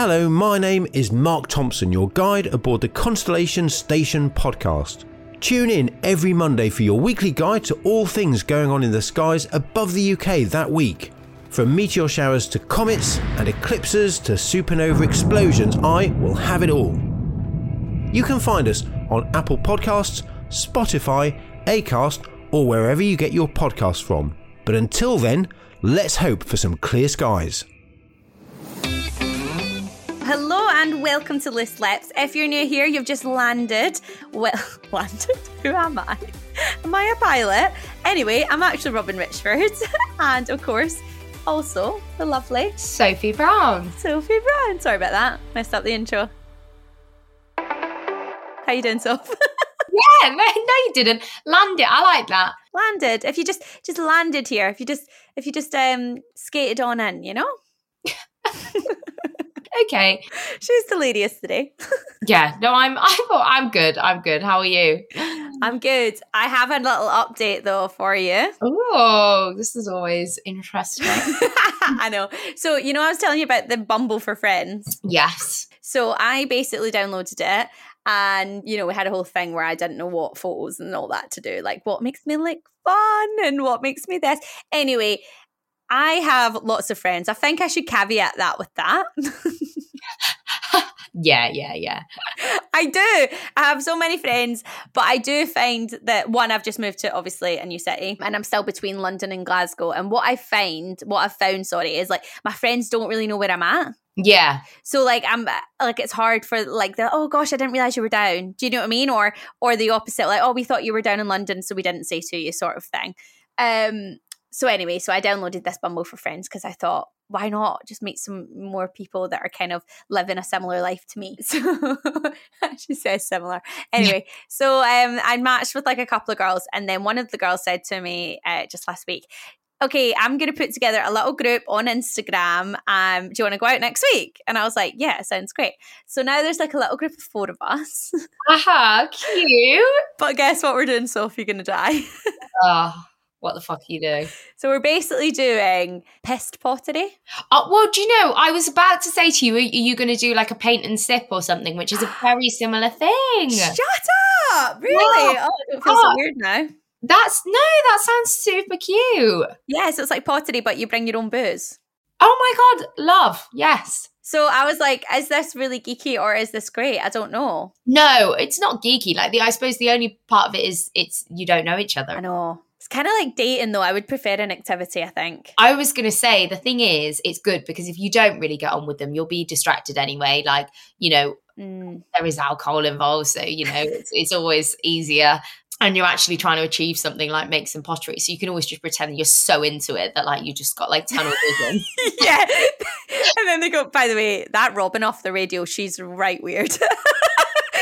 Hello, my name is Mark Thompson, your guide aboard the Constellation Station podcast. Tune in every Monday for your weekly guide to all things going on in the skies above the UK that week. From meteor showers to comets and eclipses to supernova explosions, I will have it all. You can find us on Apple Podcasts, Spotify, Acast, or wherever you get your podcasts from. But until then, let's hope for some clear skies. And welcome to Loose Lips. If you're new here, you've just landed. Well, landed? Who am I? Am I a pilot? Anyway, I'm actually Robyn Richford, and of course, also the lovely Sophie Brown. Sophie Brown. Sorry about that. Messed up the intro. How you doing, Soph? Yeah, no, no, you didn't. Land it. I like that. landed. If you just just landed here, if you just if you just um skated on in, you know? Okay. She's the delirious yesterday. Yeah. No, I'm. I'm. I'm good. I'm good. How are you? I'm good. I have a little update though for you. Oh, this is always interesting. I know. So, you know, I was telling you about the Bumble for Friends. yes. So, I basically downloaded it and, you know, we had a whole thing where I didn't know what photos and all that to do, like what makes me like fun and what makes me this. Anyway, I have lots of friends. I think I should caveat that with that. Yeah. Yeah. Yeah. I do. I have so many friends, but I do find that one, I've just moved to obviously a new city and I'm still between London and Glasgow. And what I find, what I've found, sorry, is like my friends don't really know where I'm at. Yeah. So like I'm like it's hard for like the oh gosh I didn't realize you were down. Do you know what I mean? Or or the opposite like oh we thought you were down in London so we didn't say to you sort of thing. Um so anyway, so I downloaded this Bumble for friends because I thought why not just meet some more people that are kind of living a similar life to me. So she says similar. Anyway, so um I matched with like a couple of girls and then one of the girls said to me uh, just last week okay, I'm going to put together a little group on Instagram. Um, do you want to go out next week? And I was like, yeah, sounds great. So now there's like a little group of four of us. Aha. Cute. but guess what we're doing, Sophie? You're going to die. Oh, what the fuck are you doing? so we're basically doing pissed pottery. Oh, well, do you know? I was about to say to you, are you going to do like a paint and sip or something, which is a very similar thing? Shut up! Really? Oh, I don't feel so Oh. weird now. That's no, that sounds super cute. Yeah, so it's like pottery, but you bring your own booze. Oh my god, love. Yes. So I was like, is this really geeky or is this great? I don't know. No, it's not geeky. Like the I suppose the only part of it is it's you don't know each other. I know. It's kind of like dating though. I would prefer an activity, I think. I was going to say the thing is, it's good because if you don't really get on with them, you'll be distracted anyway. Like, you know, Mm. there is alcohol involved. So, you know, it's, it's always easier. And you're actually trying to achieve something like make some pottery. So you can always just pretend you're so into it that like you just got like tunnel vision. yeah. and then they go, by the way, that Robyn off the radio, she's right weird.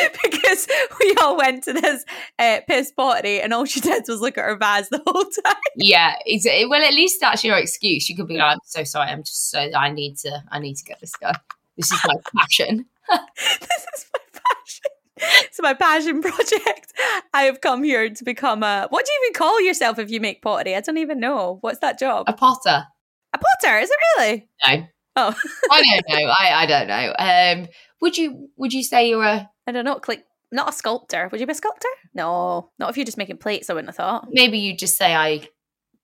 because we all went to this uh, piss pottery and all she did was look at her vase the whole time. yeah. It's, well, at least that's your excuse. You could be like, I'm so sorry. I'm just so, I need to, I need to get this guy. This is my passion. this is my passion. It's my passion project. I have come here to become a. What do you even call yourself if you make pottery? I don't even know. What's that job? A potter. A potter? Is it really? No. Oh, I don't know. I, I don't know. Um, would you would you say you're a I don't know. Like, not a sculptor. Would you be a sculptor? No, not if you're just making plates. I wouldn't have thought. maybe you just say I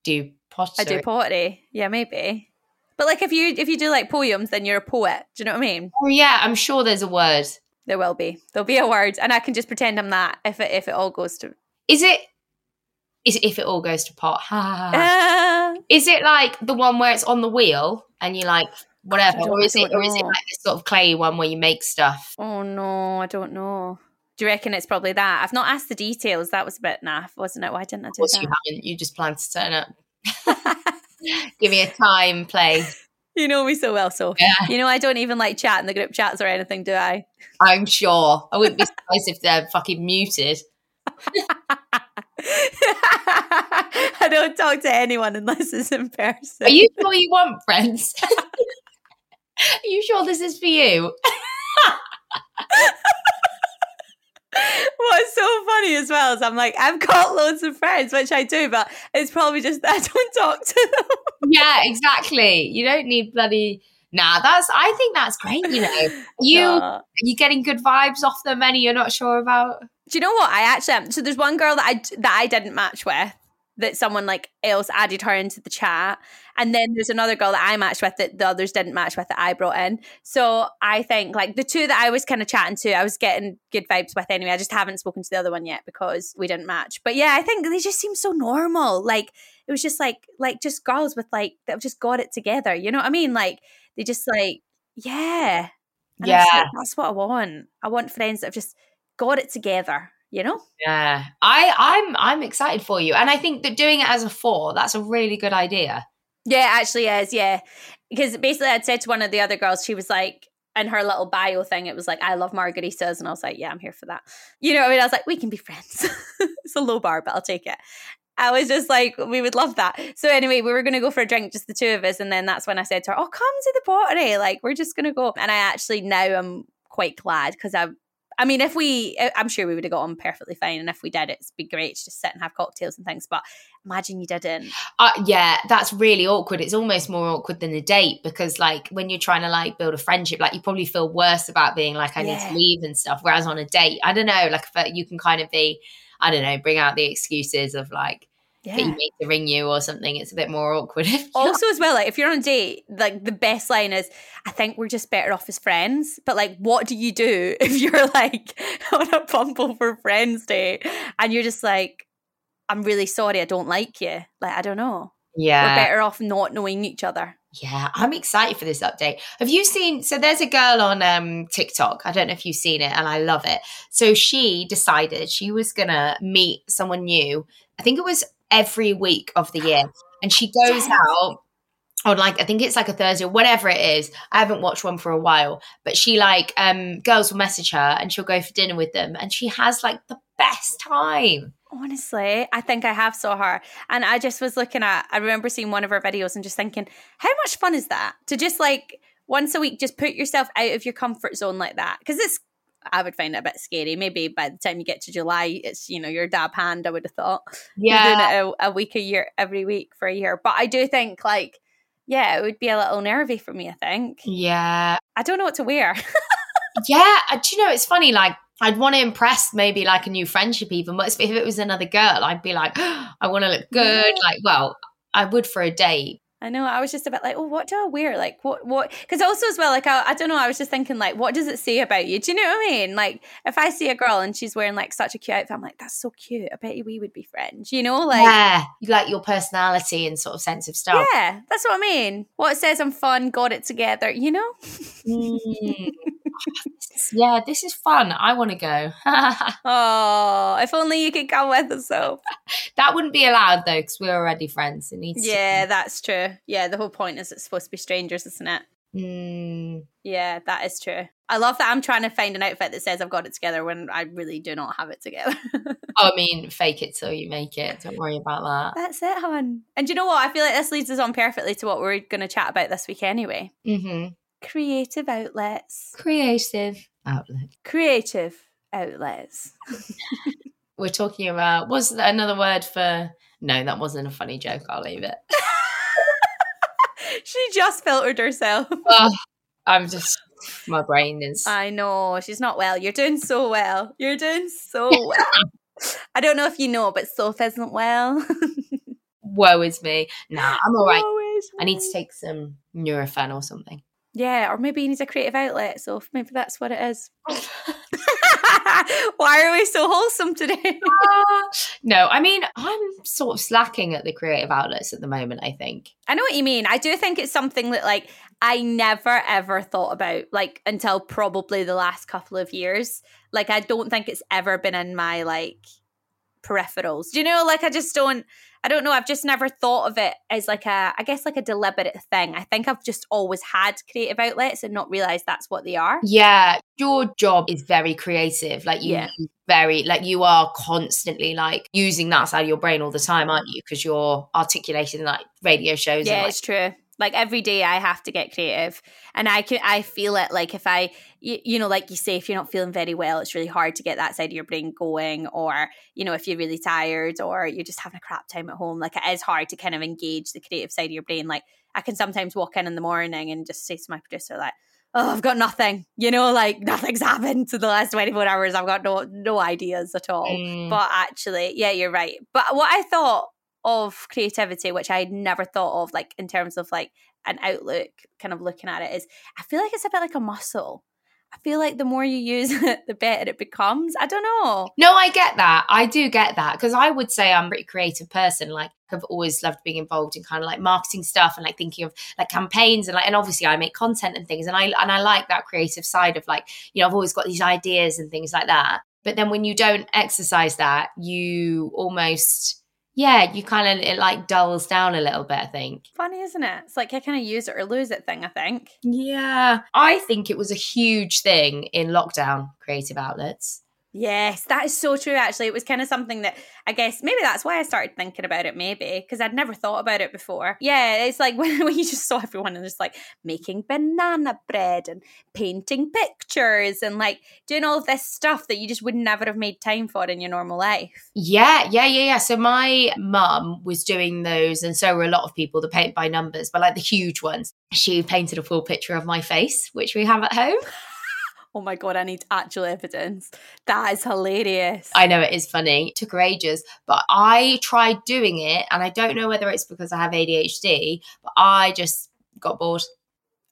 do pottery? I do pottery. Yeah, maybe. But like if you if you do like poems, then you're a poet. Do you know what I mean? Oh yeah, I'm sure there's a word. There will be. There'll be a word, and I can just pretend I'm that if it if it all goes to. Is it? Is it if it all goes to pot? Is it like the one where it's on the wheel and you like whatever, or is it, or is it like this sort of clay one where you make stuff? oh no, I don't know. Do you reckon it's probably that? I've not asked the details. That was a bit naff, wasn't it? Why didn't I Of do course, that? you haven't. You just planned to turn up. Give me a time, place. You know me so well, so Yeah. you know I don't even like chat in the group chats or anything, do I? I'm sure. I wouldn't be surprised if they're fucking muted. I don't talk to anyone unless it's in person. Are you sure you want friends? Are you sure this is for you? What's so funny as well is I'm like, I've got loads of friends, which I do, but it's probably just that I don't talk to them. yeah, exactly. You don't need bloody. Nah, that's. I think that's great. You know, you Nah. you getting good vibes off them. Any you're not sure about. Do you know what? I actually am. So there's one girl that I that I didn't match with that someone like else added her into the chat, and then there's another girl that I matched with that the others didn't match with that I brought in. So I think like the two that I was kind of chatting to, I was getting good vibes with anyway. I just haven't spoken to the other one yet because we didn't match. But yeah, I think they just seem so normal. Like it was just like like just girls with like that just got it together. You know what I mean? Like they just like yeah. And Yeah. like, that's what I want. I want friends that have just got it together, you know? Yeah, I I'm I'm excited for you, and I think that doing it as a four, that's a really good idea. Yeah, it actually is, yeah. Because basically I'd said to one of the other girls, she was like, in her little bio thing, it was like, I love margaritas. And I was like, yeah, I'm here for that. You know what I mean? I was like, we can be friends. it's a low bar, but I'll take it. I was just like, we would love that. So anyway, we were going to go for a drink, just the two of us. And then that's when I said to her, oh, come to the pottery. Like, we're just going to go. And I actually now I'm quite glad because I, I mean, if we, I- I'm sure we would have got on perfectly fine. And if we did, it'd be great to just sit and have cocktails and things. But imagine you didn't. Uh, yeah, that's really awkward. It's almost more awkward than a date because, like, when you're trying to like build a friendship, like you probably feel worse about being like, I need to leave and stuff. Whereas on a date, I don't know, like, if, uh, you can kind of be, I don't know, bring out the excuses of like Yeah. need to ring you or something. It's a bit more awkward. also as well like if you're on a date like the best line is i think we're just better off as friends but like what do you do if you're like on a bumble for friends date and you're just like i'm really sorry i don't like you like i don't know Yeah, we're better off not knowing each other yeah. I'm excited for this update. Have you seen? So there's a girl on um, TikTok. I don't know if you've seen it, and I love it. So she decided she was gonna meet someone new. I think it was every week of the year, and she goes out on like I think it's like a Thursday or whatever it is. I haven't watched one for a while, but she like um girls will message her and she'll go for dinner with them, and she has like the best time. honestly i think i have saw her. And i just was looking at i remember seeing one of her videos and just thinking how much fun is that? To just like once a week just put yourself out of your comfort zone like that. Because it's I would find it a bit scary. Maybe by the time you get to July, it's you know your dab hand. I would have thought You're doing it a, a week a year, every week for a year. But I do think like, yeah, it would be a little nervy for me. I think yeah, I don't know what to wear. Yeah, uh, do you know it's funny? Like I'd want to impress maybe like a new friendship even, but if it was another girl, I'd be like, I want to look good. Like, well, I would for a date. I know. I was just a bit like, oh, what do I wear? Like, what, what? Because also as well, like, I, I don't know. I was just thinking, like, what does it say about you? Do you know what I mean? Like, if I see a girl and she's wearing like such a cute outfit, I'm like, that's so cute. I bet you we would be friends. You know, like, yeah, you like your personality and sort of sense of style. yeah, that's what I mean. What says I'm fun, got it together. You know? Mm. Yeah, this is fun. I want to go. Oh, if only you could come with us, though. that wouldn't be allowed though, because we're already friends. It needs. Yeah, that's true. Yeah, the whole point is it's supposed to be strangers, isn't it? Mm, Yeah, that is true. I love that I'm trying to find an outfit that says I've got it together when I really do not have it together. oh, I mean, fake it till you make it. Don't worry about that. That's it, hon. And do you know what? I feel like this leads us on perfectly to what we're going to chat about this week anyway. hmm Creative outlets. Creative outlet. Creative outlets. We're talking about. Was another word for? No, that wasn't a funny joke. I'll leave it. she just filtered herself. oh, I'm just. My brain is. I know. She's not well. You're doing so well. You're doing so well. I don't know if you know, but Soph isn't well. woe is me. Nah, I'm all right. I need to take some Nurofen or something. Yeah, or maybe he needs a creative outlet. So maybe that's what it is. Why are we so wholesome today? Uh, no, I mean, I'm sort of slacking at the creative outlets at the moment, I think. I know what you mean. I do think it's something that like I never ever thought about like until probably the last couple of years. Like I don't think it's ever been in my like peripherals. Do you know like I just don't I don't know. I've just never thought of it as like a, I guess like a deliberate thing. I think I've just always had creative outlets and not realized that's what they are. Yeah, your job is very creative. Like you, Yeah. very like you are constantly like using that side of your brain all the time, aren't mm. you? Because you're articulating like radio shows. Yeah, and, like, it's true. Like every day I have to get creative and I can I feel it like if I you, you know like you say if you're not feeling very well it's really hard to get that side of your brain going or you know if you're really tired or you're just having a crap time at home like it is hard to kind of engage the creative side of your brain. Like I can sometimes walk in in the morning and just say to my producer like oh I've got nothing you know like nothing's happened to the last 24 hours. I've got no no ideas at all. Mm. but actually yeah you're right. But what I thought of creativity which I'd never thought of like in terms of like an outlook kind of looking at it is I feel like it's a bit like a muscle I feel like the more you use it the better it becomes I don't know No, I get that. I do get that because I would say I'm a pretty creative person. Like I've always loved being involved in kind of like marketing stuff and like thinking of like campaigns and like and obviously I make content and things and I and I like that creative side of like you know I've always got these ideas and things like that. But then when you don't exercise that, you almost yeah you kind of it like dulls down a little bit. I think. funny isn't it it's like a kind of use it or lose it thing I think Yeah, I think it was a huge thing in lockdown. Creative outlets. Yes, that is so true. Actually, it was kind of something that I guess maybe that's why I started thinking about it. Maybe because I'd never thought about it before. Yeah, it's like when, when you just saw everyone and just like making banana bread and painting pictures and like doing all of this stuff that you just would never have made time for in your normal life. Yeah, yeah, yeah, yeah. So my mum was doing those, and so were a lot of people, the paint by numbers, but like the huge ones. She painted a full picture of my face, which we have at home. Oh my god, I need actual evidence. That is hilarious. I know it is funny. It took her ages, but I tried doing it, and I don't know whether it's because I have ADHD, but I just got bored.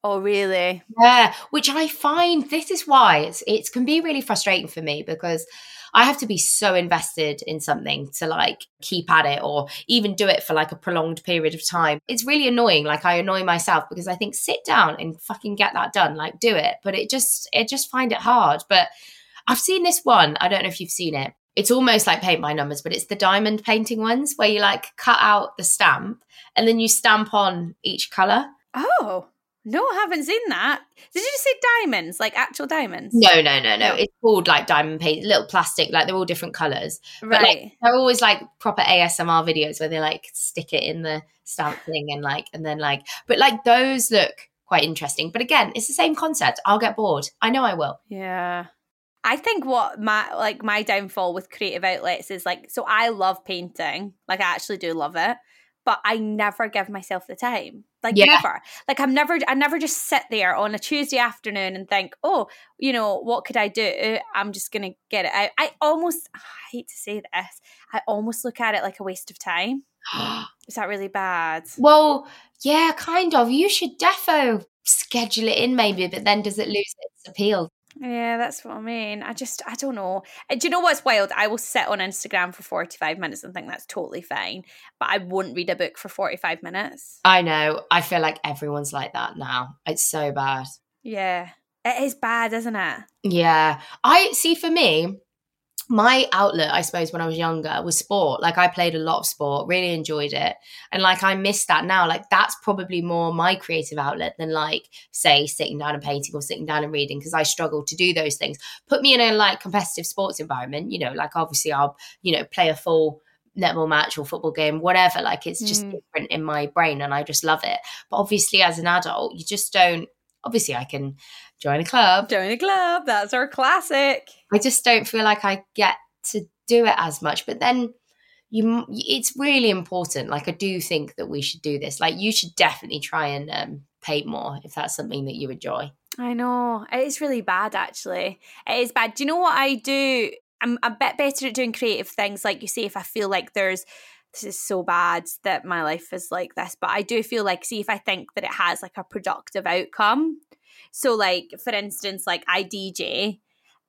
oh really? Yeah, which I find this is why it's it can be really frustrating for me because I have to be so invested in something to like keep at it or even do it for like a prolonged period of time. It's really annoying. Like I annoy myself because I think sit down and fucking get that done, like do it. But it just it just find it hard. But I've seen this one. I don't know if you've seen it. It's almost like paint by numbers, but it's the diamond painting ones where you like cut out the stamp and then you stamp on each color. Oh no, I haven't seen that. Did you just say diamonds, like actual diamonds? No, no, no, no. No. It's called like diamond paint, little plastic, like they're all different colors. But right. like they're always like proper ASMR videos where they like stick it in the stamp thing and like and then like but like those look quite interesting. But again, it's the same concept. I'll get bored. I know I will. Yeah. I think what my like my downfall with creative outlets is like so I love painting. Like I actually do love it, but I never give myself the time. Like Yeah. never. Like I'm never I never just sit there on a Tuesday afternoon and think, "Oh, you know, what could I do? I'm just going to get it out." I almost I hate to say this. I almost look at it like a waste of time. Is that really bad? well, yeah, kind of. You should defo schedule it in maybe, but then does it lose its appeal? Yeah, that's what I mean. I just, I don't know. Uh, Do you know what's wild? I will sit on Instagram for 45 minutes and think that's totally fine, but I won't read a book for 45 minutes. I know. I feel like everyone's like that now. It's so bad. Yeah. It is bad, isn't it? Yeah. I see for me, my outlet, I suppose, when I was younger was sport. Like I played a lot of sport, really enjoyed it. And like I miss that now. Like that's probably more my creative outlet than like, say, sitting down and painting or sitting down and reading because I struggle to do those things. Put me in a like competitive sports environment, you know, like obviously I'll, you know, play a full netball match or football game, whatever. Like it's just Mm. different in my brain and I just love it. But obviously as an adult, you just don't obviously I can join a club. Join a club. That's our classic. I just don't feel like I get to do it as much. But then you, it's really important. Like I do think that we should do this. Like you should definitely try and um, paint more if that's something that you enjoy. I know. It is really bad, actually. It is bad. Do you know what I do? I'm a bit better at doing creative things. Like you say, if I feel like there's this is so bad that my life is like this. But I do feel like, see, if I think that it has like a productive outcome. So, like, for instance, like I DJ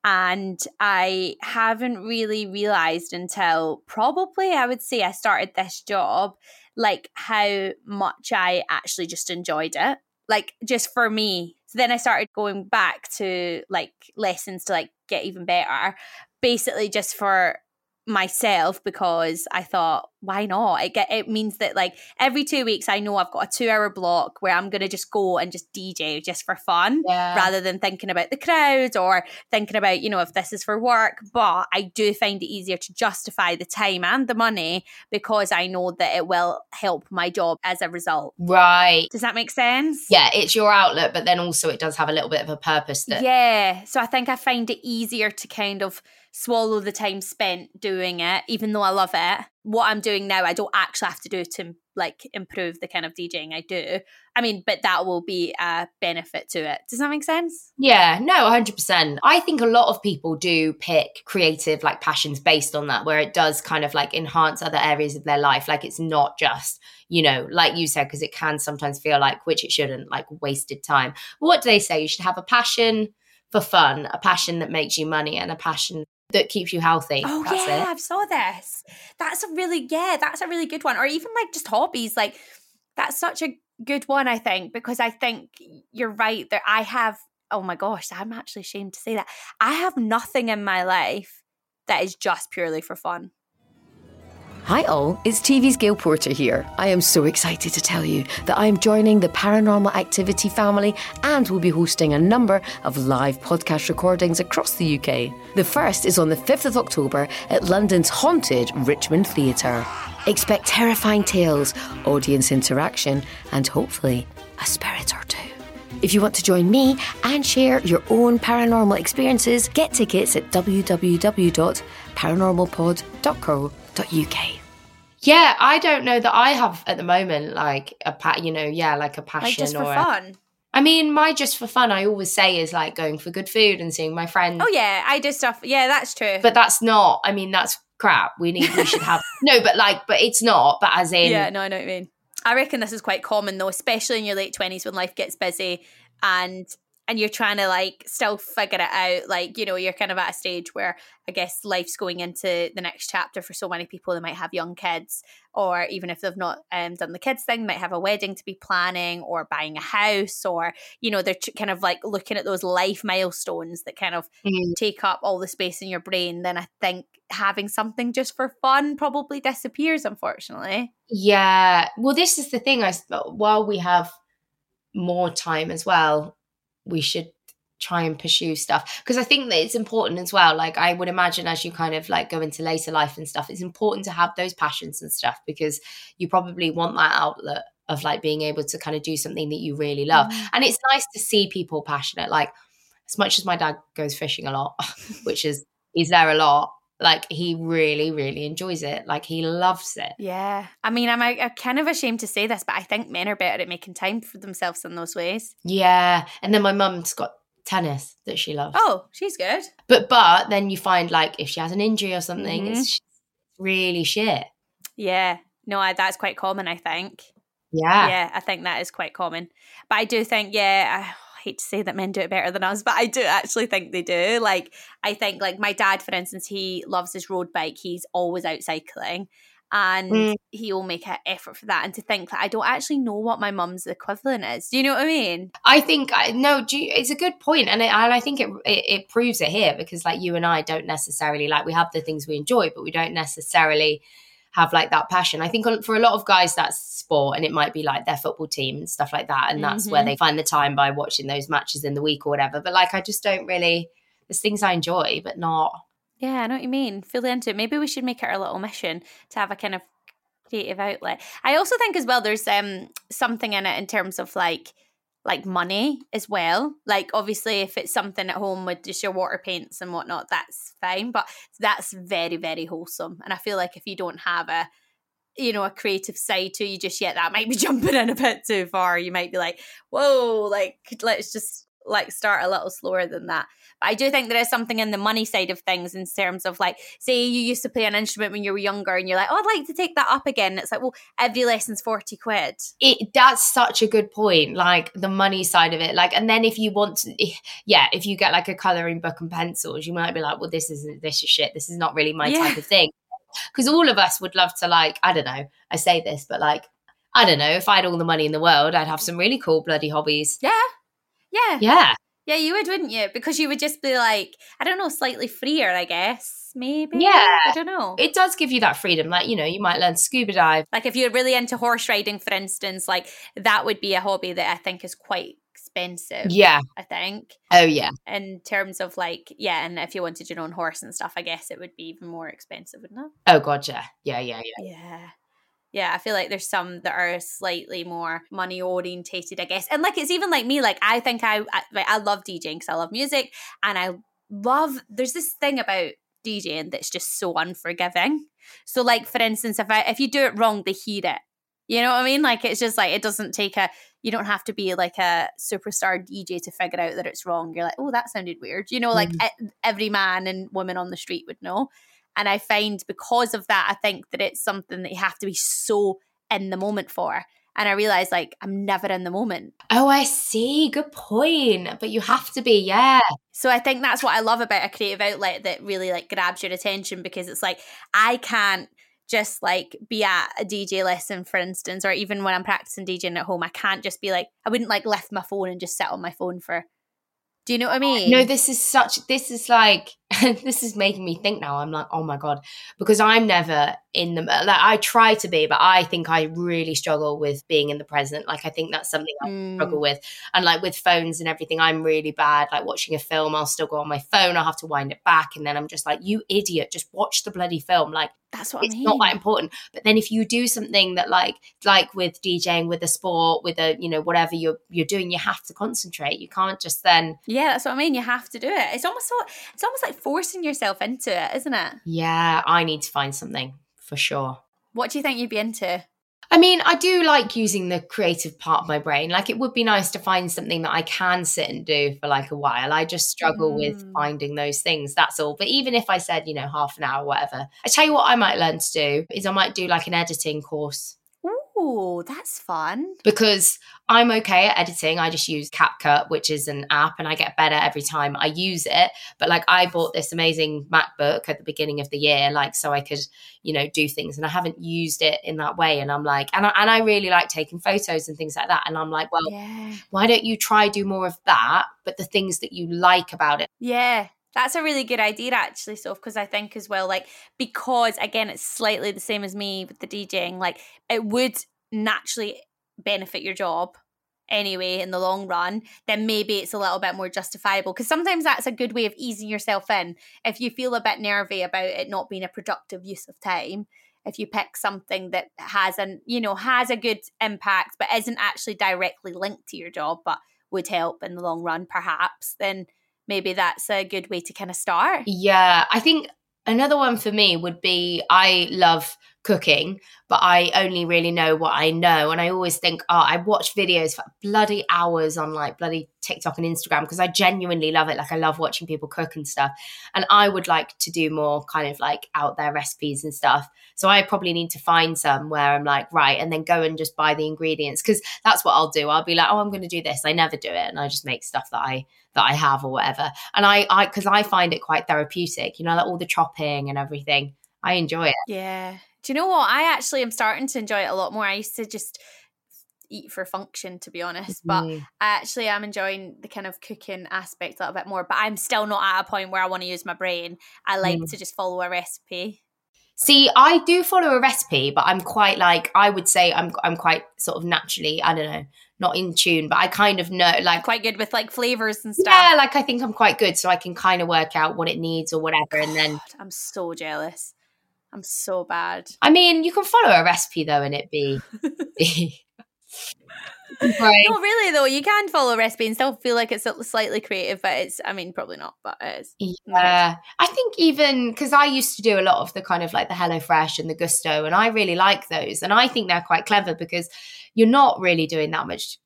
and I haven't really realized until probably I would say I started this job, like how much I actually just enjoyed it. Like, just for me. So then I started going back to like lessons to like get even better, basically just for myself because I thought, why not? It get, it means that like every two weeks I know I've got a two hour block where I'm gonna just go and just DJ just for fun Yeah. rather than thinking about the crowd or thinking about, you know, if this is for work. But I do find it easier to justify the time and the money because I know that it will help my job as a result. Right. Does that make sense? Yeah, it's your outlet, but then also it does have a little bit of a purpose that Yeah. So I think I find it easier to kind of swallow the time spent doing it, even though I love it. What I'm doing now, I don't actually have to do to like improve the kind of DJing I do. I mean, but that will be a benefit to it. Does that make sense? Yeah, no, 100%. I think a lot of people do pick creative like passions based on that, where it does kind of like enhance other areas of their life. Like it's not just, you know, like you said, because it can sometimes feel like, which it shouldn't, like wasted time. What do they say? You should have a passion for fun, a passion that makes you money, and a passion that keeps you healthy. Oh That's yeah, it. I've saw this. That's a really yeah, that's a really good one. Or even like just hobbies, like that's such a good one. I think because I think you're right that I have. Oh my gosh, I'm actually ashamed to say that I have nothing in my life that is just purely for fun. Hi all, it's TV's Gail Porter here. I am so excited to tell you that I am joining the Paranormal Activity family and will be hosting a number of live podcast recordings across the UK. The first is on the 5th of October at London's haunted Richmond Theatre. Expect terrifying tales, audience interaction, and hopefully a spirit or two. If you want to join me and share your own paranormal experiences, get tickets at www.paranormalpod.co.uk. Yeah, I don't know that I have at the moment like a pa- you know, yeah, like a passion Like just for or fun. I mean, my just for fun, I always say is like going for good food and seeing my friends. Oh yeah, I do stuff. Yeah, that's true. But that's not. I mean, that's crap. We need. We should have no, but like, but it's not. But as in, yeah, no, I know what you mean. I reckon this is quite common though, especially in your late twenties when life gets busy and and you're trying to like still figure it out. Like, you know, you're kind of at a stage where I guess life's going into the next chapter for so many people. They might have young kids, or even if they've not um, done the kids thing, might have a wedding to be planning, or buying a house, or you know, they're kind of like looking at those life milestones that kind of Mm. take up all the space in your brain. Then I think having something just for fun probably disappears, unfortunately. yeah. Well, this is the thing. I while we have more time as well, we should try and pursue stuff because I think that it's important as well. Like I would imagine as you kind of like go into later life and stuff, it's important to have those passions and stuff because you probably want that outlet of like being able to kind of do something that you really love. Mm. And it's nice to see people passionate. Like as much as my dad goes fishing a lot, which is he's there a lot, like he really, really enjoys it. Like he loves it. Yeah. I mean, I'm, I'm kind of ashamed to say this, but I think men are better at making time for themselves in those ways. Yeah. And then my mum's got tennis that she loves. Oh, she's good. But but then you find like if she has an injury or something, Mhm. it's really shit. Yeah. No, I, that's quite common, I think. Yeah. Yeah, I think that is quite common. But I do think, yeah, I hate to say that men do it better than us, but I do actually think they do. Like, I think, like, my dad, for instance, he loves his road bike. He's always out cycling and Mm. he'll make an effort for that. And to think that I don't actually know what my mum's equivalent is. Do you know what I mean? I think I no, do you, it's a good point, and it, and I think it, it it proves it here because like you and I don't necessarily like we have the things we enjoy, but we don't necessarily have like that passion. I think for a lot of guys that's sport, and it might be like their football team and stuff like that, and that's where Mhm. they find the time by watching those matches in the week or whatever. But like I just don't really. There's things I enjoy, but not. Yeah, I know what you mean. Fully into it. Maybe we should make it our little mission to have a kind of creative outlet. I also think as well there's um something in it in terms of like like money as well. Like obviously if it's something at home with just your water paints and whatnot, that's fine. But that's very, very wholesome. And I feel like if you don't have a you know, a creative side to you just yet, that might be jumping in a bit too far. You might be like, whoa, like let's just like start a little slower than that. But I do think there is something in the money side of things in terms of like, say you used to play an instrument when you were younger and you're like, oh, I'd like to take that up again. It's like, well, every lesson's 40 quid. It that's such a good point. Like the money side of it. Like, and then if you want to, eh, yeah, if you get like a coloring book and pencils, you might be like, well, this isn't this is shit. This is not really my Yeah. type of thing. Because all of us would love to like, I don't know. I say this, but like, I don't know. If I had all the money in the world, I'd have some really cool bloody hobbies. Yeah. Yeah. Yeah. Yeah, you would, wouldn't you? Because you would just be like, I don't know, slightly freer, I guess. Maybe. Yeah. I don't know. It does give you that freedom. Like, you know, you might learn scuba dive. like if you're really into horse riding, for instance, like that would be a hobby that I think is quite expensive. Yeah. I think. Oh, yeah. In terms of like, yeah, and if you wanted your own horse and stuff, I guess it would be even more expensive, wouldn't it? Oh, God, yeah. Yeah, yeah, yeah. Yeah. Yeah, I feel like there's some that are slightly more money orientated, I guess. And like it's even like me, like I think I I, like, I love DJing because I love music and I love there's this thing about DJing that's just so unforgiving. So like for instance, if I if you do it wrong, they hear it. You know what I mean? Like it's just like it doesn't take a you don't have to be like a superstar DJ to figure out that it's wrong. You're like, oh, that sounded weird. You know, like mm. e- every man and woman on the street would know. And I find because of that, I think that it's something that you have to be so in the moment for. And I realize like I'm never in the moment. Oh, I see. Good point. But you have to be, yeah. So I think that's what I love about a creative outlet that really like grabs your attention because it's like I can't just like be at a DJ lesson, for instance, or even when I'm practicing DJing at home, I can't just be like I wouldn't like lift my phone and just sit on my phone for. Do you know what I mean? No, this is such, this is like, this is making me think now. I'm like, oh my God. Because I'm never in the, like, I try to be, but I think I really struggle with being in the present. Like, I think that's something I Mm. struggle with. And like with phones and everything, I'm really bad. Like watching a film, I'll still go on my phone. I'll have to wind it back. And then I'm just like, you idiot, just watch the bloody film. Like, that's what it's I mean. It's not that important. But then if you do something that like like with DJing, with a sport, with a you know whatever you're you're doing, you have to concentrate. You can't just then yeah, that's what I mean. You have to do it. It's almost so, it's almost like forcing yourself into it, isn't it? yeah, I need to find something for sure. What do you think you'd be into? I mean, I do like using the creative part of my brain. Like, it would be nice to find something that I can sit and do for like a while. I just struggle with Mm. finding those things. That's all. But even if I said, you know, half an hour, whatever, I tell you what, I might learn to do is I might do like an editing course Ooh, that's fun. because I'm okay at editing. I just use CapCut, which is an app, and I get better every time I use it. But like, I bought this amazing MacBook at the beginning of the year, like, so I could, you know, do things, and I haven't used it in that way. And I'm like, and I, and I really like taking photos and things like that. And I'm like, well, Yeah. why don't you try do more of that, but the things that you like about it? Yeah. That's a really good idea, actually, Soph, because I think as well, like, because again, it's slightly the same as me with the DJing, like, it would naturally benefit your job anyway in the long run, then maybe it's a little bit more justifiable. Because sometimes that's a good way of easing yourself in. If you feel a bit nervy about it not being a productive use of time, if you pick something that has an, you know, has a good impact, but isn't actually directly linked to your job, but would help in the long run, perhaps, then maybe that's a good way to kind of start. Yeah, I think another one for me would be I love cooking, but I only really know what I know. And I always think, oh, I watch videos for bloody hours on like bloody TikTok and Instagram because I genuinely love it. Like I love watching people cook and stuff. And I would like to do more kind of like out there recipes and stuff. So I probably need to find some where I'm like, right, and then go and just buy the ingredients because that's what I'll do. I'll be like, oh, I'm going to do this. I never do it. And I just make stuff that I that I have or whatever. And I, I, because I find it quite therapeutic, you know, like all the chopping and everything. I enjoy it. Yeah. Do you know what? I actually am starting to enjoy it a lot more. I used to just eat for function, to be honest, but Mm. I actually am enjoying the kind of cooking aspect a little bit more. But I'm still not at a point where I want to use my brain. I like Mm. to just follow a recipe. See, I do follow a recipe, but I'm quite like I would say I'm I'm quite sort of naturally, I don't know, not in tune, but I kind of know like Quite good with like flavors and stuff. yeah, like I think I'm quite good, so I can kind of work out what it needs or whatever, and then I'm so jealous. I'm so bad. I mean, you can follow a recipe though, and it be. Right. No, really though, you can follow a recipe and still feel like it's slightly creative, but it's I mean probably not, but it is. Yeah, I think even because I used to do a lot of the kind of like the Hello Fresh and the Gousto, and I really like those, and I think they're quite clever because you're not really doing that much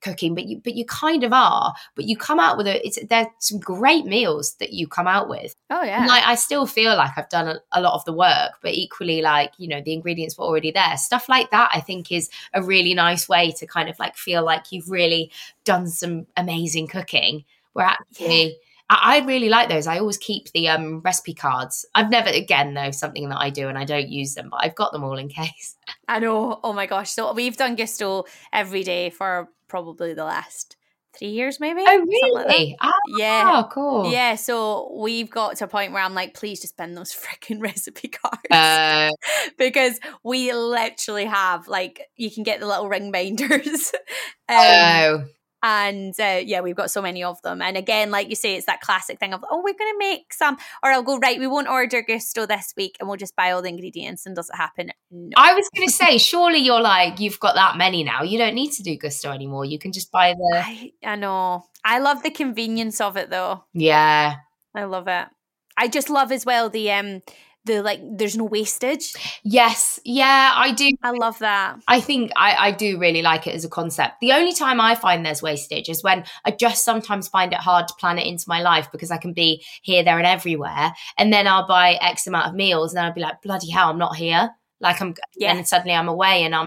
cooking, but you but you kind of are. But you come out with a it's there's some great meals that you come out with. Oh yeah. And like I still feel like I've done a, a, lot of the work, but equally like, you know, the ingredients were already there. Stuff like that I think is a really nice way to kind of like feel like you've really done some amazing cooking. Where actually yeah. I, I really like those. I always keep the um, recipe cards. I've never, again, though, something that I do and I don't use them, but I've got them all in case. I know. Oh my gosh. So we've done Gousto every day for probably the last three years maybe. Oh really? Like oh, yeah. cool. Yeah. So we've got to a point where I'm like, please just spend those freaking recipe cards. Uh, because we literally have like you can get the little ring binders. um, oh and uh, yeah we've got so many of them. And again like you say it's that classic thing of oh we're going to make some or i'll go right we won't order Gousto this week and we'll just buy all the ingredients and does it happen? No. i was going to say surely you're like you've got that many now. You don't need to do Gousto anymore. You can just buy the I, I know. I love the convenience of it though. Yeah. I love it. I just love as well the um the like there's no wastage? Yes. Yeah i do. I love that. I think I, I do really like it as a concept. The only time i find there's wastage is when i just sometimes find it hard to plan it into my life because i can be here there and everywhere and then i'll buy x amount of meals and then i'll be like bloody hell i'm not here. Like i'm yeah. and suddenly i'm away and i'm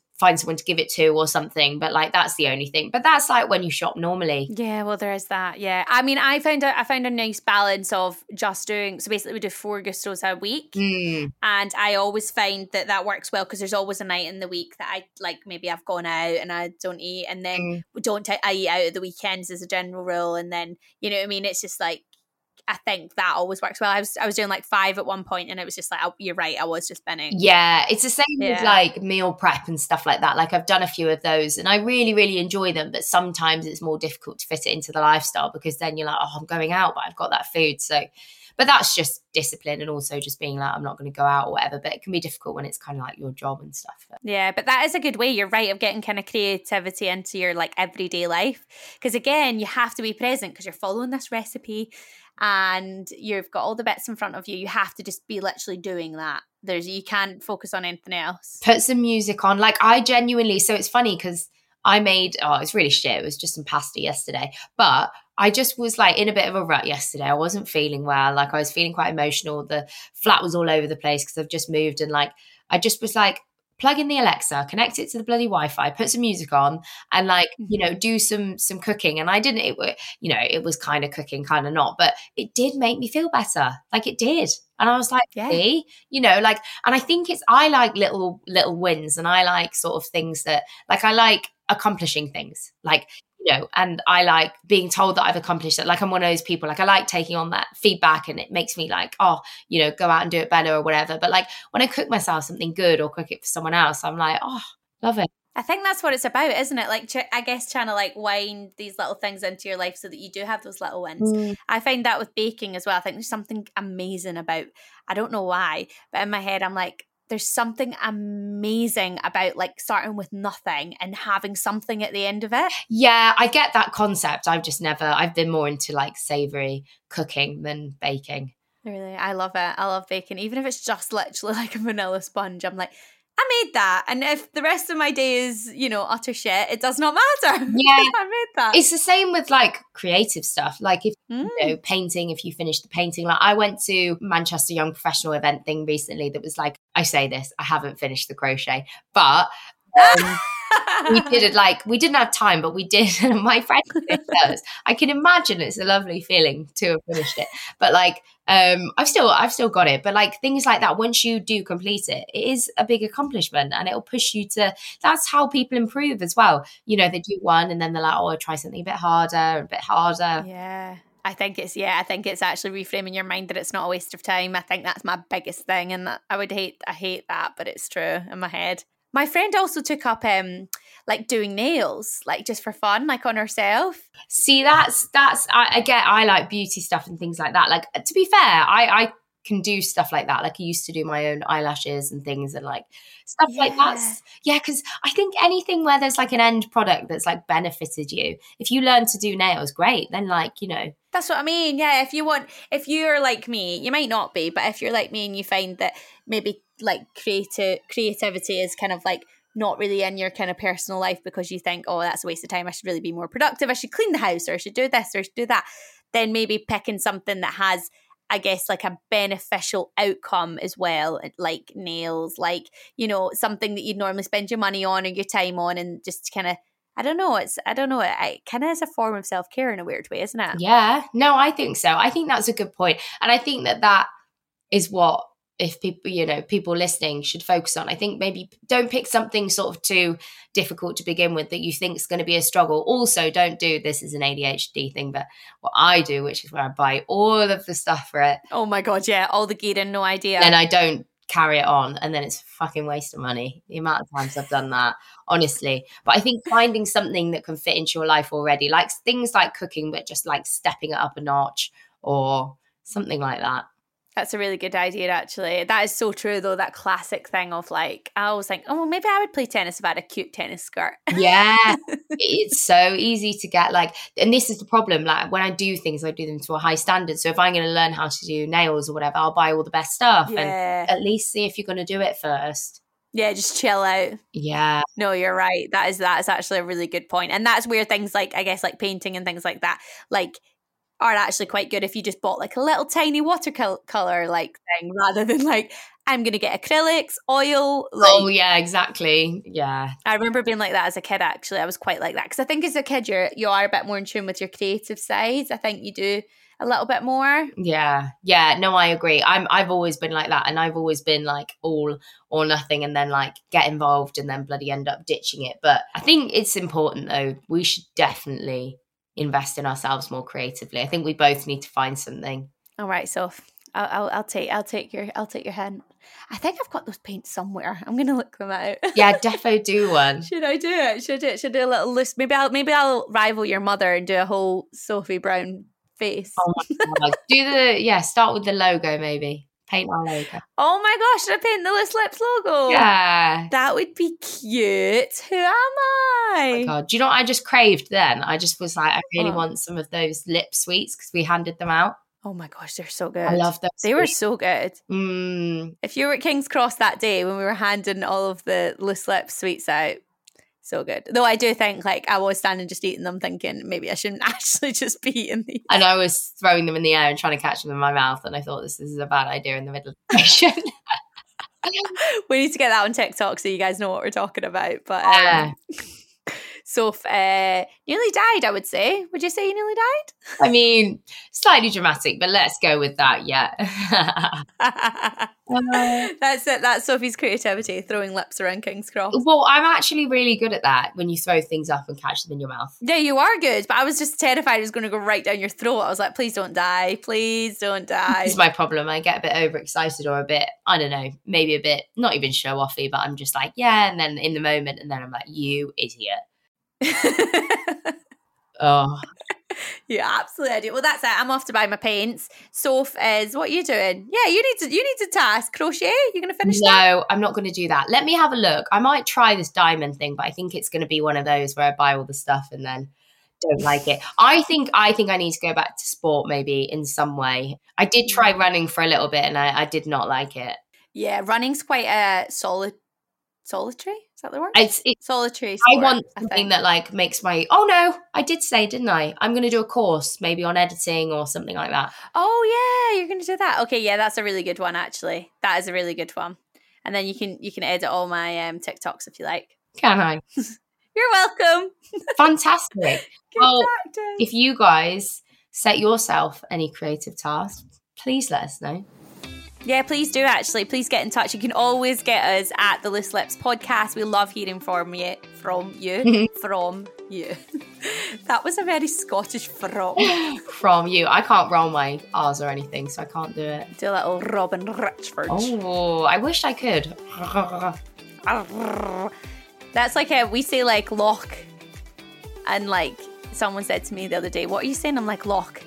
find someone to give it to or something. But like that's the only thing. But that's like when you shop normally. Yeah, well, there is that. Yeah, I mean, I found a, I found a nice balance of just doing. So basically, we do four Goustos a week, mm. and I always find that that works well because there's always a night in the week that I like. Maybe I've gone out and I don't eat, and then mm. don't t- I eat out at the weekends as a general rule, and then you know what I mean. It's just like I think that always works well. I was I was doing like five at one point, and it was just like, oh, you're right, I was just spinning. Yeah, it's the same yeah. with like meal prep and stuff like that. Like I've done a few of those, and I really really enjoy them. But sometimes it's more difficult to fit it into the lifestyle because then you're like, oh, I'm going out, but I've got that food. So, but that's just discipline and also just being like, I'm not going to go out or whatever. But it can be difficult when it's kind of like your job and stuff. Yeah, but that is a good way. You're right of getting kind of creativity into your like everyday life because again, you have to be present because you're following this recipe and you've got all the bits in front of you, you have to just be literally doing that. There's you can't focus on anything else. Put some music on. Like I genuinely so it's funny because I made oh it's really shit. It was just some pasta yesterday. But I just was like in a bit of a rut yesterday. I wasn't feeling well. Like I was feeling quite emotional. The flat was all over the place because I've just moved and like I just was like plug in the Alexa, connect it to the bloody Wi-Fi, put some music on, and like you mm-hmm. know do some some cooking. And I didn't, it you know it was kind of cooking, kind of not, but it did make me feel better. Like it did. And I was like, yeah. see, you know, like, and I think it's I like little little wins, and I like sort of things that like I like accomplishing things. Like you know, and I like being told that I've accomplished it. Like I'm one of those people, like I like taking on that feedback and it makes me like, oh, you know, go out and do it better or whatever. But like when I cook myself something good or cook it for someone else, I'm like, oh, love it. I think that's what it's about, isn't it? Like, ch- I guess trying to like wind these little things into your life so that you do have those little wins. Mm. I find that with baking as well. I think there's something amazing about. I don't know why, but in my head, I'm like, there's something amazing about like starting with nothing and having something at the end of it. Yeah, I get that concept. I've just never, I've been more into like savory cooking than baking. Really, I love it. I love baking, even if it's just literally like a vanilla sponge. I'm like, I made that, and if the rest of my day is, you know, utter shit, it does not matter. Yeah. I made that. It's the same with like creative stuff. Like if Mm. you know painting, if you finish the painting, like I went to Manchester Young Professional event thing recently that was like I say this, I haven't finished the crochet, but um, we did it like we didn't have time, but we did. And my friend finished. I can imagine it's a lovely feeling to have finished it. But like, um, I've still I've still got it. But like things like that, once you do complete it, it is a big accomplishment, and it'll push you to. That's how people improve as well. You know, they do one, and then they're like, oh, I'll try something a bit harder, a bit harder. Yeah. I think it's yeah, I think it's actually reframing your mind that it's not a waste of time. I think that's my biggest thing and that I would hate I hate that, but it's true in my head. My friend also took up um like doing nails, like just for fun, like on herself. See, that's that's I, I get. I like beauty stuff and things like that. Like to be fair, I I can do stuff like that. Like I used to do my own eyelashes and things and like stuff like that. Yeah, because I think anything where there's like an end product that's like benefited you. If you learn to do nails, great. Then like you know, That's what I mean. Yeah, if you want, if you're like me, you might not be, but if you're like me and you find that maybe like creative creativity is kind of like not really in your kind of personal life because you think, oh, that's a waste of time. I should really be more productive. I should clean the house or I should do this or I should do that. Then maybe picking something that has, I guess, like a beneficial outcome as well, like nails, like, you know, something that you'd normally spend your money on or your time on and just kind of, I don't know, it's, I don't know, it, it kind of is a form of self care in a weird way, isn't it? yeah. No, I think so. I think that's a good point, and I think that that is what if people you know people listening should focus on. I think maybe don't pick something sort of too difficult to begin with that you think is going to be a struggle. Also don't do this is an adhd thing but what i do which is where i buy all of the stuff for it. Oh my god, yeah, all the gear and no idea. and i don't carry it on and then it's a fucking waste of money. The amount of times i've done that honestly. But i think finding something that can fit into your life already like things like cooking but just like stepping it up a notch or something like that That's a really good idea, actually. That is so true, though. That classic thing of like, I always think, oh, well, maybe I would play tennis if I had a cute tennis skirt. Yeah, it's so easy to get like, and this is the problem. Like when I do things, I do them to a high standard. So if I'm going to learn how to do nails or whatever, I'll buy all the best stuff and at least see if you're going to do it first. Yeah, just chill out. Yeah, No, you're right. That is that is actually a really good point. And that's where things like I guess like painting and things like that like are actually quite good if you just bought like a little tiny watercolor like thing rather than like I'm gonna get acrylics, oil. Oh, like, oh yeah, exactly. Yeah, I remember being like that as a kid. Actually, I was quite like that because I think as a kid you're you are a bit more in tune with your creative sides. I think you do a little bit more. yeah, yeah. No, I agree. I'm. I've always been like that, and I've always been like all or nothing, and then like get involved, and then bloody end up ditching it. But I think it's important though. We should definitely invest in ourselves more creatively. I think we both need to find something. All right, so I'll, I'll I'll take I'll take your I'll take your hint. I think I've got those paints somewhere. I'm gonna look them out. Yeah, defo do one. Should I do it? Should it? Should I do a little list? Maybe I'll maybe I'll rival your mother and do a whole Sophie Brown face. Oh my god. Do the yeah, start with the logo maybe. Paint our logo. Oh my gosh! Should I paint the Loose Lips logo? Yeah. that would be cute. Who am I? Oh my god. Do you know what I just craved then? I just was like, I really What? want some of those lip sweets because we handed them out. oh my gosh, they're so good. I love them. They were so good. Mm, If you were at King's Cross that day when we were handing all of the Loose Lips sweets out, so good. Though I do think like I was standing just eating them, thinking maybe I shouldn't actually just be eating these. and I was throwing them in the air and trying to catch them in my mouth, and I thought this, this is a bad idea in the middle of the station. we need to get that on TikTok so you guys know what we're talking about. But um, Yeah. Soph uh, nearly died, I would say. Would you say you nearly died? I mean, slightly dramatic, but let's go with that. Yeah. that's it. That's Sophie's creativity, throwing lips around King's Cross. Well, I'm actually really good at that when you throw things up and catch them in your mouth. Yeah, you are good, but I was just terrified it was going to go right down your throat. I was like, please don't die. Please don't die. This is my problem. I get a bit overexcited or a bit, I don't know, maybe a bit, not even show offy, but I'm just like, yeah. And then in the moment, and then I'm like, you idiot. oh. Yeah, absolutely do. Well, that's it. I'm off to buy my paints. Soph is what are you doing? Yeah, you need to you need to task crochet. You're gonna finish no, that? I'm not gonna do that. Let me have a look. I might try this diamond thing, but I think it's gonna be one of those where I buy all the stuff and then don't like it. I think I think I need to go back to sport maybe in some way. I did try mm. running for a little bit and I, I did not like it. Yeah, running's quite a solid solitary. Is that the word? It's, it's solitary. Sport, I want something I that like makes my. Oh no, I did say, didn't I? I'm going to do a course maybe on editing or something like that. Oh yeah, you're going to do that. Okay, yeah, that's a really good one. Actually, that is a really good one. And then you can you can edit all my um, TikToks if you like. Can I? you're welcome. Fantastic. well, practice. if you guys set yourself any creative tasks, please let us know. Yeah, please do actually. Please get in touch. You can always get us at the Loose Lips podcast. We love hearing from you. From you. from you. that was a very Scottish from. from you. I can't roll my R's or anything, so I can't do it. Do a little Robyn Richford. Oh, I wish I could. That's like a, we say like lock. And like someone said to me the other day, What are you saying? I'm like lock.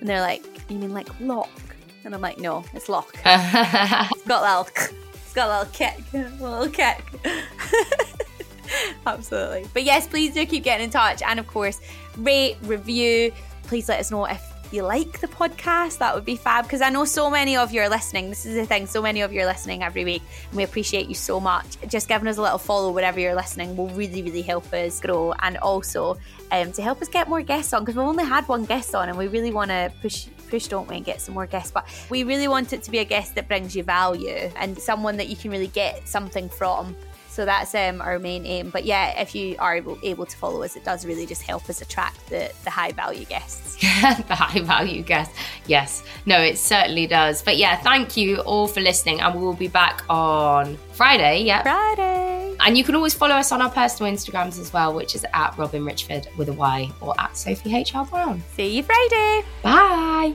And they're like, You mean like lock? And I'm like, no, it's lock. it's got a little, it's got a little kick, a little kick. Absolutely. But yes, please do keep getting in touch. And of course, rate, review. Please let us know if you like the podcast. That would be fab because I know so many of you are listening. This is the thing, so many of you are listening every week, and we appreciate you so much. Just giving us a little follow wherever you're listening will really, really help us grow and also um, to help us get more guests on because we've only had one guest on and we really want to push push, don't we, and get some more guests. But we really want it to be a guest that brings you value and someone that you can really get something from. So that's um, our main aim. But yeah, if you are able, able to follow us, it does really just help us attract the, the high value guests. the high value guests. Yes. No, it certainly does. But yeah, thank you all for listening. And we'll be back on Friday. Yeah. Friday. And you can always follow us on our personal Instagrams as well, which is at Robyn Richford with a Y or at Sophie H.R. Brown. See you Friday. Bye.